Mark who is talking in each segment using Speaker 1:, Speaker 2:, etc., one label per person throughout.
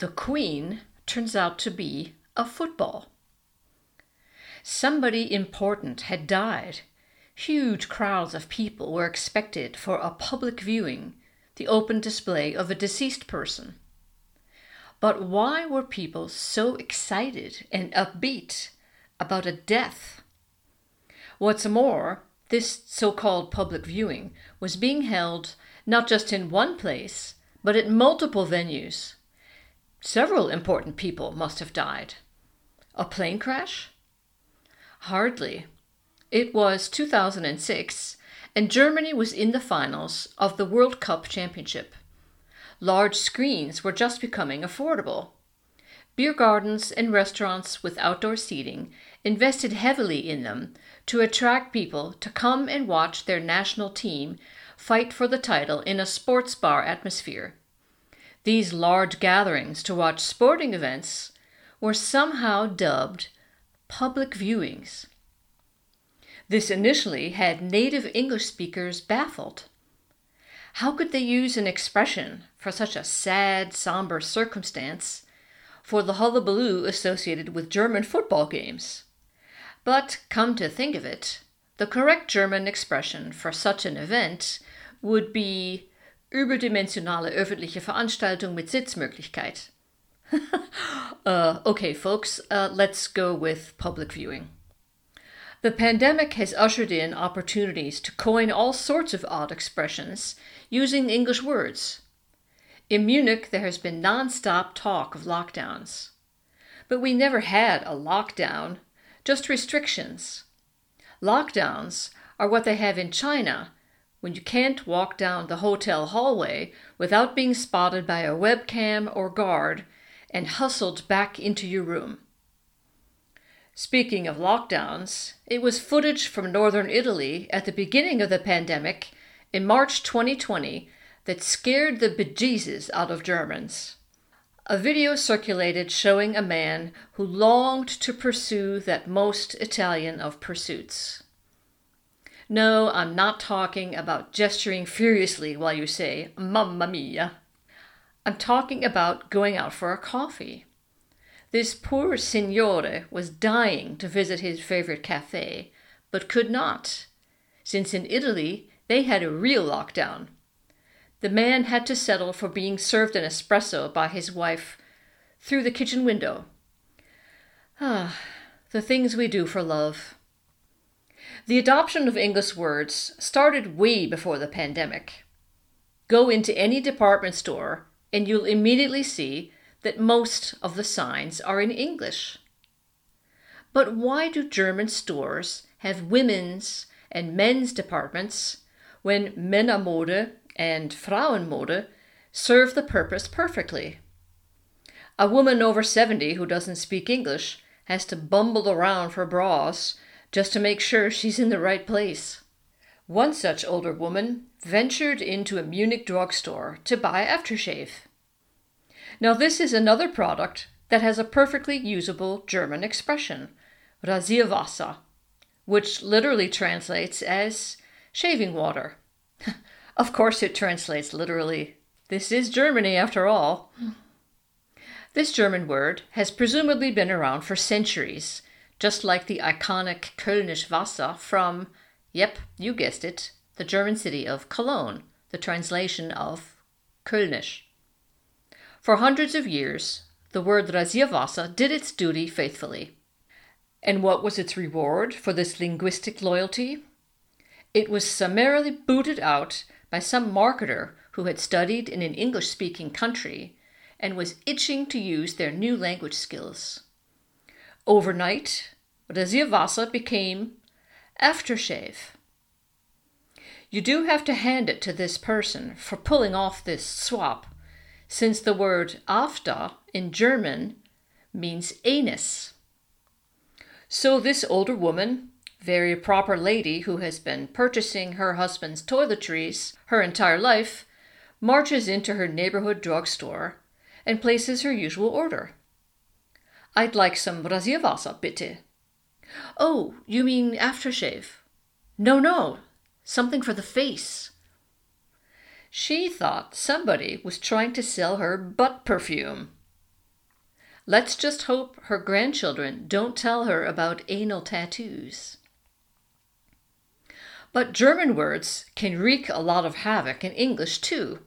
Speaker 1: The Queen turns out to be a football. Somebody important had died. Huge crowds of people were expected for a public viewing, the open display of a deceased person. But why were people so excited and upbeat about a death? What's more, this so called public viewing was being held not just in one place, but at multiple venues. Several important people must have died. A plane crash? Hardly. It was 2006, and Germany was in the finals of the World Cup Championship. Large screens were just becoming affordable. Beer gardens and restaurants with outdoor seating invested heavily in them to attract people to come and watch their national team fight for the title in a sports bar atmosphere. These large gatherings to watch sporting events were somehow dubbed public viewings. This initially had native English speakers baffled. How could they use an expression for such a sad, somber circumstance for the hullabaloo associated with German football games? But come to think of it, the correct German expression for such an event would be überdimensionale öffentliche Veranstaltung mit Sitzmöglichkeit. uh, okay, folks, uh, let's go with public viewing. The pandemic has ushered in opportunities to coin all sorts of odd expressions using English words. In Munich, there has been non stop talk of lockdowns. But we never had a lockdown, just restrictions. Lockdowns are what they have in China when you can't walk down the hotel hallway without being spotted by a webcam or guard and hustled back into your room. Speaking of lockdowns, it was footage from northern Italy at the beginning of the pandemic in March 2020 that scared the bejesus out of Germans. A video circulated showing a man who longed to pursue that most Italian of pursuits. No, I'm not talking about gesturing furiously while you say, Mamma mia. I'm talking about going out for a coffee. This poor signore was dying to visit his favorite cafe, but could not, since in Italy they had a real lockdown. The man had to settle for being served an espresso by his wife through the kitchen window. Ah, the things we do for love. The adoption of English words started way before the pandemic. Go into any department store and you'll immediately see that most of the signs are in English. But why do German stores have women's and men's departments when Männermode and Frauenmode serve the purpose perfectly? A woman over 70 who doesn't speak English has to bumble around for bras just to make sure she's in the right place. One such older woman ventured into a Munich drugstore to buy aftershave. Now, this is another product that has a perfectly usable German expression, Rasierwasser, which literally translates as shaving water. of course, it translates literally. This is Germany, after all. Hmm. This German word has presumably been around for centuries just like the iconic Kölnisch Wasser from, yep, you guessed it, the German city of Cologne, the translation of Kölnisch. For hundreds of years, the word Rasierwasser did its duty faithfully. And what was its reward for this linguistic loyalty? It was summarily booted out by some marketer who had studied in an English speaking country and was itching to use their new language skills. Overnight, Rasierwasser became aftershave. You do have to hand it to this person for pulling off this swap, since the word after in German means anus. So, this older woman, very proper lady who has been purchasing her husband's toiletries her entire life, marches into her neighborhood drugstore and places her usual order. I'd like some Rasierwasser, bitte. Oh, you mean aftershave? No, no, something for the face. She thought somebody was trying to sell her butt perfume. Let's just hope her grandchildren don't tell her about anal tattoos. But German words can wreak a lot of havoc in English too.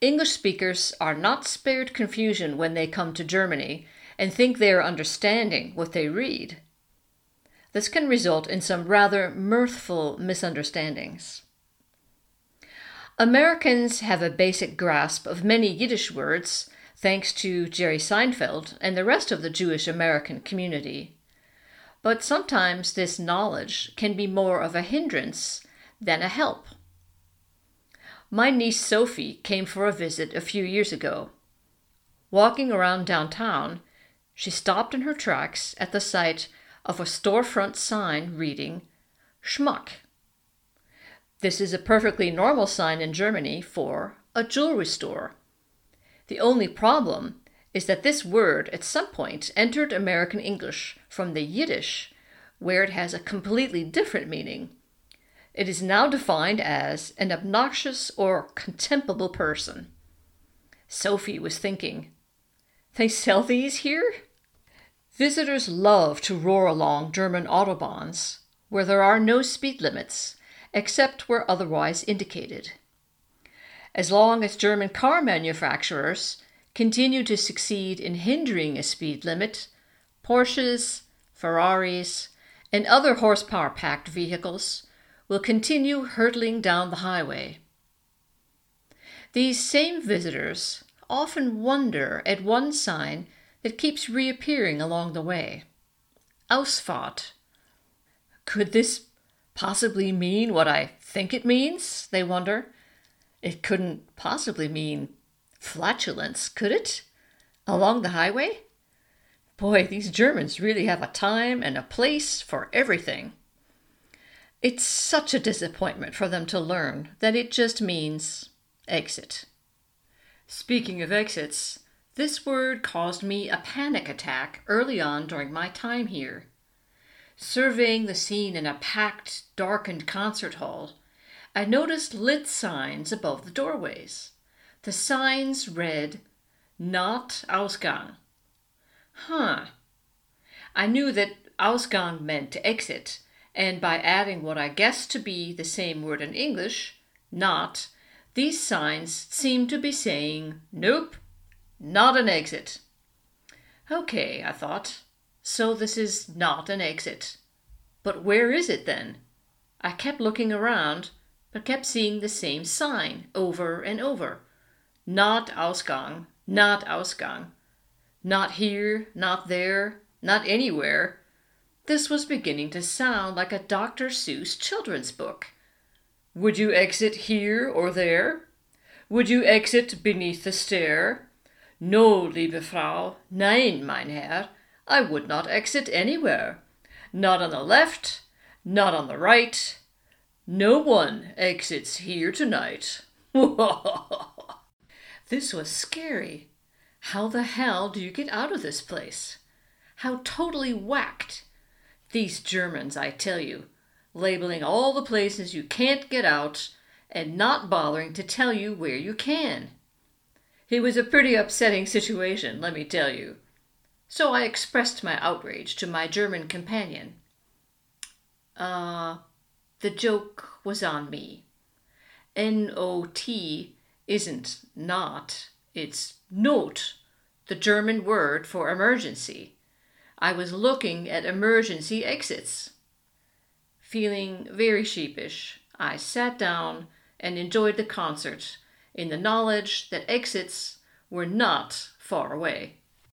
Speaker 1: English speakers are not spared confusion when they come to Germany and think they are understanding what they read. This can result in some rather mirthful misunderstandings. Americans have a basic grasp of many Yiddish words thanks to Jerry Seinfeld and the rest of the Jewish American community. But sometimes this knowledge can be more of a hindrance than a help. My niece Sophie came for a visit a few years ago. Walking around downtown, she stopped in her tracks at the sight of a storefront sign reading Schmuck. This is a perfectly normal sign in Germany for a jewelry store. The only problem is that this word at some point entered American English from the Yiddish, where it has a completely different meaning. It is now defined as an obnoxious or contemptible person. Sophie was thinking, They sell these here? Visitors love to roar along German autobahns, where there are no speed limits, except where otherwise indicated. As long as German car manufacturers continue to succeed in hindering a speed limit, Porsches, Ferraris, and other horsepower packed vehicles will continue hurtling down the highway. These same visitors often wonder at one sign that keeps reappearing along the way Ausfahrt. Could this possibly mean what I think it means? They wonder. It couldn't possibly mean flatulence, could it? Along the highway? Boy, these Germans really have a time and a place for everything. It's such a disappointment for them to learn that it just means exit. Speaking of exits, this word caused me a panic attack early on during my time here. Surveying the scene in a packed, darkened concert hall, I noticed lit signs above the doorways. The signs read, Not Ausgang. Huh. I knew that Ausgang meant exit, and by adding what I guessed to be the same word in English, not, these signs seemed to be saying, Nope, not an exit. Okay, I thought. So this is not an exit. But where is it then? I kept looking around, but kept seeing the same sign over and over. Not Ausgang, not Ausgang. Not here, not there, not anywhere. This was beginning to sound like a Dr. Seuss children's book. Would you exit here or there? Would you exit beneath the stair? No, liebe Frau, nein, mein Herr, I would not exit anywhere. Not on the left, not on the right. No one exits here tonight. this was scary. How the hell do you get out of this place? How totally whacked. These Germans, I tell you, labeling all the places you can't get out and not bothering to tell you where you can. It was a pretty upsetting situation, let me tell you. So I expressed my outrage to my German companion. Uh, the joke was on me. N O T isn't not, it's Not, the German word for emergency. I was looking at emergency exits. Feeling very sheepish, I sat down and enjoyed the concert in the knowledge that exits were not far away.